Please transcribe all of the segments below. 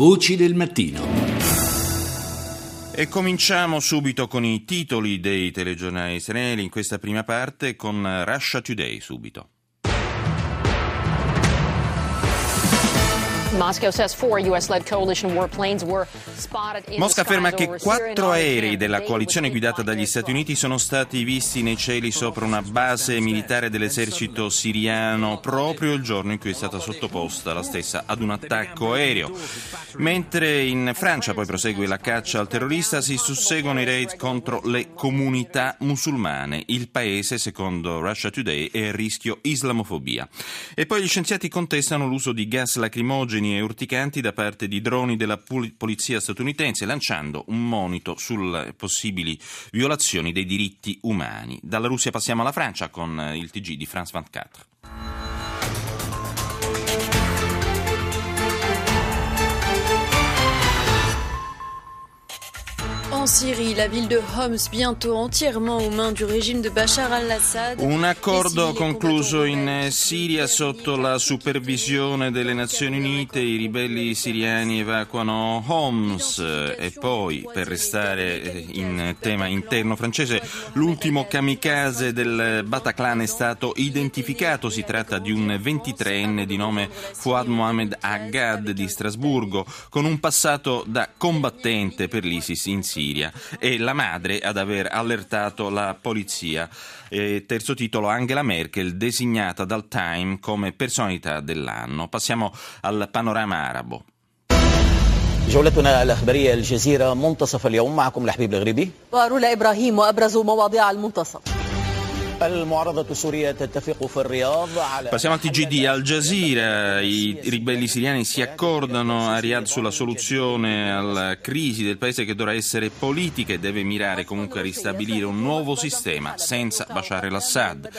Voci del mattino. E cominciamo subito con i titoli dei telegiornali israeliani in questa prima parte con Russia Today subito. Mosca afferma che quattro aerei della coalizione guidata dagli Stati Uniti sono stati visti nei cieli sopra una base militare dell'esercito siriano proprio il giorno in cui è stata sottoposta la stessa ad un attacco aereo. Mentre in Francia poi prosegue la caccia al terrorista, si susseguono i raid contro le comunità musulmane. Il paese, secondo Russia Today, è a rischio islamofobia. E poi gli scienziati contestano l'uso di gas lacrimogeni e urticanti da parte di droni della polizia statunitense, lanciando un monito sulle possibili violazioni dei diritti umani. Dalla Russia passiamo alla Francia con il TG di France 24. Syrie, la ville de Homs, bientôt entièrement aux mains du régime de Bashar al-Assad. Un accordo concluso in Siria sotto la supervisione delle Nazioni Unite. I ribelli siriani evacuano Homs e poi, per restare in tema interno francese, l'ultimo kamikaze del Bataclan è stato identificato. Si tratta di un 23enne di nome Fouad Mohamed Aggad di Strasburgo, con un passato da combattente per l'ISIS in Siria. Siria e la madre ad aver allertato la polizia. E terzo titolo, Angela Merkel designata dal Time come personalità dell'anno. Passiamo al panorama arabo. جولتنا الأخبارية الجزيرة منتصف اليوم معكم الحبيب الغريبي ورولا إبراهيم وأبرز مواضيع المنتصف Passiamo al TG di Al Jazeera. I ribelli siriani si accordano a Riyadh sulla soluzione alla crisi del paese che dovrà essere politica e deve mirare comunque a ristabilire un nuovo sistema senza Bashar al-Assad.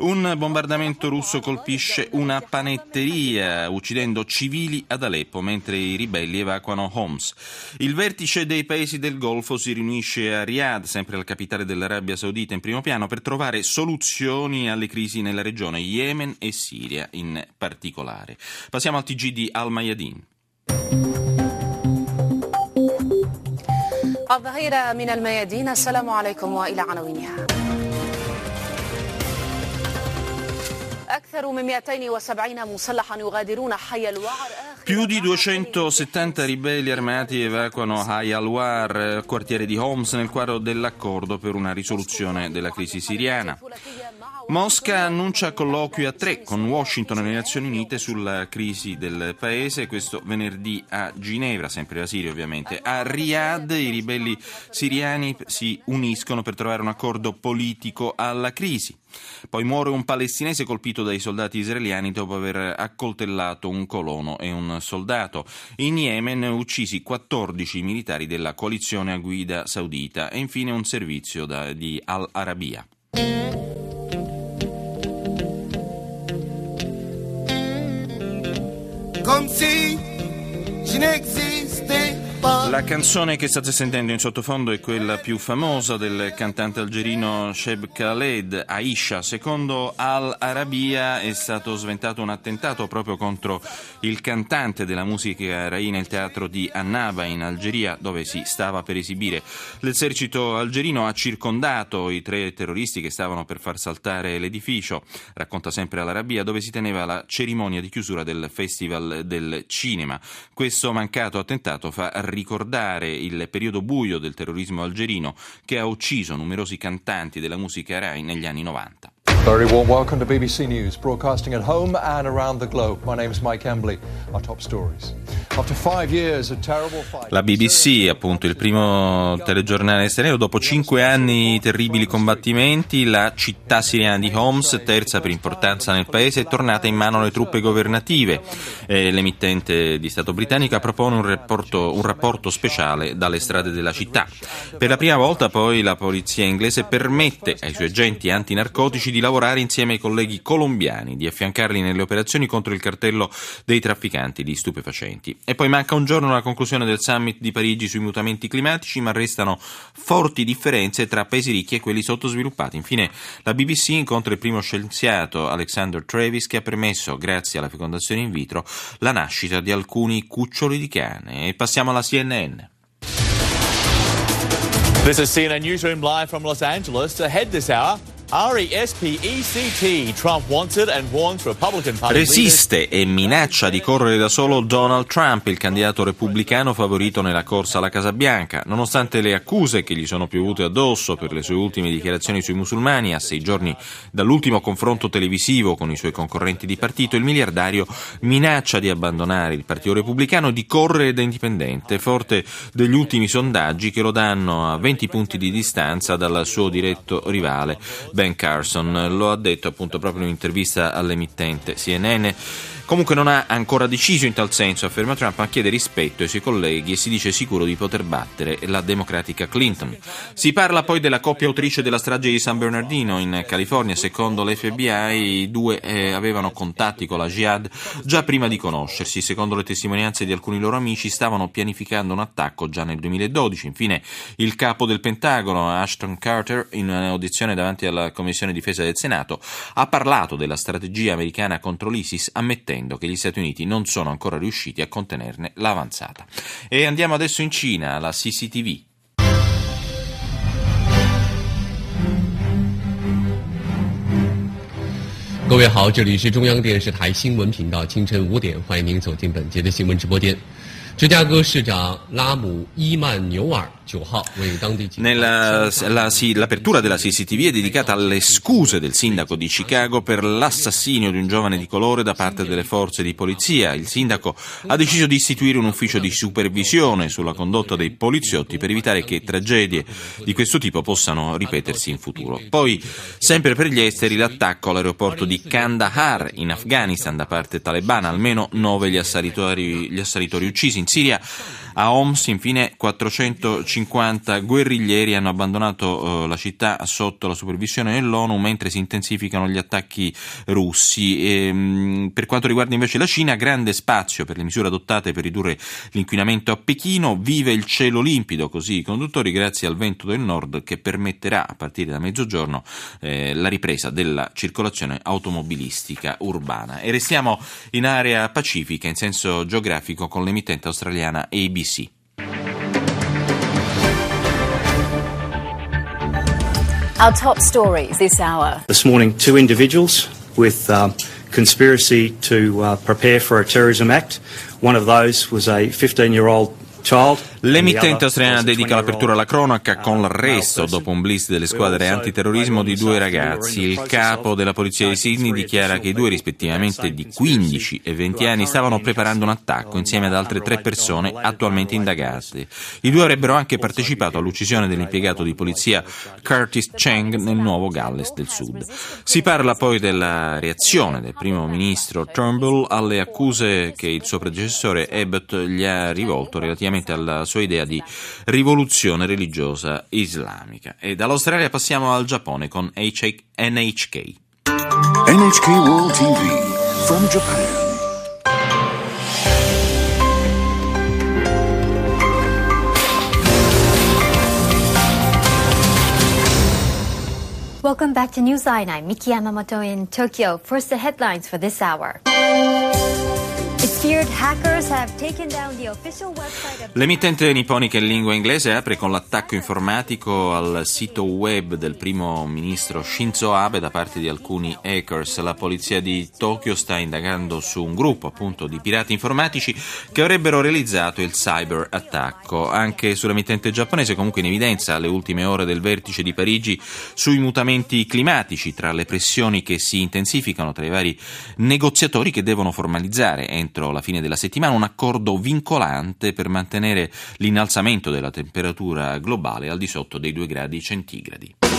Un bombardamento russo colpisce una panetteria uccidendo civili ad Aleppo mentre i ribelli evacuano Homs. Il vertice dei paesi del Golfo si riunisce a Riyadh, sempre la capitale dell'Arabia Saudita, in primo piano per trovare soluzioni soluzioni alle crisi nella regione Yemen e Siria in particolare. Passiamo al TG di Al Mayadin. الظهيرة من الميادين السلام عليكم وإلى عناوينها أكثر من 270 مسلحا يغادرون حي الوعر più di 270 ribelli armati evacuano Hay al-War, quartiere di Homs, nel quadro dell'accordo per una risoluzione della crisi siriana. Mosca annuncia colloquio a tre con Washington e le Nazioni Unite sulla crisi del paese, questo venerdì a Ginevra, sempre la Siria ovviamente. A Riyadh i ribelli siriani si uniscono per trovare un accordo politico alla crisi. Poi muore un palestinese colpito dai soldati israeliani dopo aver accoltellato un colono e un soldato. In Yemen uccisi 14 militari della coalizione a guida saudita e infine un servizio da, di Al Comme si je n'existais la canzone che state sentendo in sottofondo è quella più famosa del cantante algerino Sheb Khaled, Aisha. Secondo Al Arabiya è stato sventato un attentato proprio contro il cantante della musica Rai nel teatro di Annaba in Algeria, dove si stava per esibire. L'esercito algerino ha circondato i tre terroristi che stavano per far saltare l'edificio, racconta sempre Al Arabiya, dove si teneva la cerimonia di chiusura del Festival del Cinema. Questo mancato attentato fa ricordare il periodo buio del terrorismo algerino che ha ucciso numerosi cantanti della musica Rai negli anni 90. Very warm welcome to BBC News, broadcasting at home and around the globe. My name is Mike Embley. Our top stories. La BBC, appunto, il primo telegiornale straniero, dopo cinque anni di terribili combattimenti, la città siriana di Homs, terza per importanza nel paese, è tornata in mano alle truppe governative. Eh, l'emittente di Stato britannica propone un rapporto, un rapporto speciale dalle strade della città. Per la prima volta poi la polizia inglese permette ai suoi agenti antinarcotici di lavorare lavorare insieme ai colleghi colombiani, di affiancarli nelle operazioni contro il cartello dei trafficanti di stupefacenti. E poi manca un giorno alla conclusione del summit di Parigi sui mutamenti climatici, ma restano forti differenze tra paesi ricchi e quelli sottosviluppati. Infine, la BBC incontra il primo scienziato Alexander Travis che ha permesso, grazie alla fecondazione in vitro, la nascita di alcuni cuccioli di cane. E passiamo alla CNN. This is CNN Newsroom live from Los Angeles. Ahead this hour. Resiste e minaccia di correre da solo Donald Trump, il candidato repubblicano favorito nella corsa alla Casa Bianca. Nonostante le accuse che gli sono piovute addosso per le sue ultime dichiarazioni sui musulmani, a sei giorni dall'ultimo confronto televisivo con i suoi concorrenti di partito, il miliardario minaccia di abbandonare il Partito Repubblicano e di correre da indipendente, forte degli ultimi sondaggi che lo danno a 20 punti di distanza dal suo diretto rivale. Ben Carson, lo ha detto appunto proprio in un'intervista all'emittente CNN. Comunque non ha ancora deciso in tal senso, afferma Trump, ma chiede rispetto ai suoi colleghi e si dice sicuro di poter battere la democratica Clinton. Si parla poi della coppia autrice della strage di San Bernardino in California. Secondo l'FBI i due eh, avevano contatti con la Jihad già prima di conoscersi. Secondo le testimonianze di alcuni loro amici stavano pianificando un attacco già nel 2012. Infine il capo del Pentagono, Ashton Carter, in un'audizione davanti alla Commissione Difesa del Senato, ha parlato della strategia americana contro l'ISIS ammettendo ammettendo che gli Stati Uniti non sono ancora riusciti a contenerne l'avanzata. E andiamo adesso in Cina, la CCTV. 各位好，这里是中央电视台新闻频道，清晨五点，欢迎您走进本节的新闻直播间。芝加哥市长拉姆伊曼纽尔 nella, la, l'apertura della CCTV è dedicata alle scuse del sindaco di Chicago per l'assassinio di un giovane di colore da parte delle forze di polizia. Il sindaco ha deciso di istituire un ufficio di supervisione sulla condotta dei poliziotti per evitare che tragedie di questo tipo possano ripetersi in futuro. Poi, sempre per gli esteri, l'attacco all'aeroporto di Kandahar in Afghanistan da parte talebana, almeno nove gli assalitori, gli assalitori uccisi. in Siria a Homs, infine, 450 guerriglieri hanno abbandonato eh, la città sotto la supervisione dell'ONU mentre si intensificano gli attacchi russi. E, mh, mm, per quanto riguarda invece la Cina, grande spazio per le misure adottate per ridurre l'inquinamento a Pechino. Vive il cielo limpido, così i conduttori, grazie al vento del nord che permetterà a partire da mezzogiorno eh, la ripresa della circolazione automobilistica urbana. E restiamo in area pacifica in senso geografico con l'emittente australiana ABC. BBC. Our top stories this hour. This morning, two individuals with uh, conspiracy to uh, prepare for a terrorism act. One of those was a 15 year old L'emittente australiana dedica l'apertura alla cronaca con l'arresto dopo un blitz delle squadre antiterrorismo di due ragazzi. Il capo della polizia di Sydney dichiara che i due, rispettivamente di 15 e 20 anni, stavano preparando un attacco insieme ad altre tre persone attualmente indagate. I due avrebbero anche partecipato all'uccisione dell'impiegato di polizia Curtis Cheng nel nuovo Galles del Sud. Si parla poi della reazione del primo ministro Turnbull alle accuse che il suo predecessore Abbott gli ha rivolto relativamente relativamente alla sua idea di rivoluzione religiosa islamica. E dall'Australia passiamo al Giappone con NHK. NHK World TV from Japan. Welcome back to Newsline. I'm Miki Yamamoto in Tokyo. First, the headlines for this hour. L'emittente nipponica in lingua inglese apre con l'attacco informatico al sito web del primo ministro Shinzo Abe da parte di alcuni hackers. La polizia di Tokyo sta indagando su un gruppo appunto di pirati informatici che avrebbero realizzato il cyber attacco. Anche sull'emittente giapponese comunque in evidenza alle ultime ore del vertice di Parigi sui mutamenti climatici tra le pressioni che si intensificano tra i vari negoziatori che devono formalizzare entro alla fine della settimana un accordo vincolante per mantenere l'innalzamento della temperatura globale al di sotto dei 2 gradi centigradi.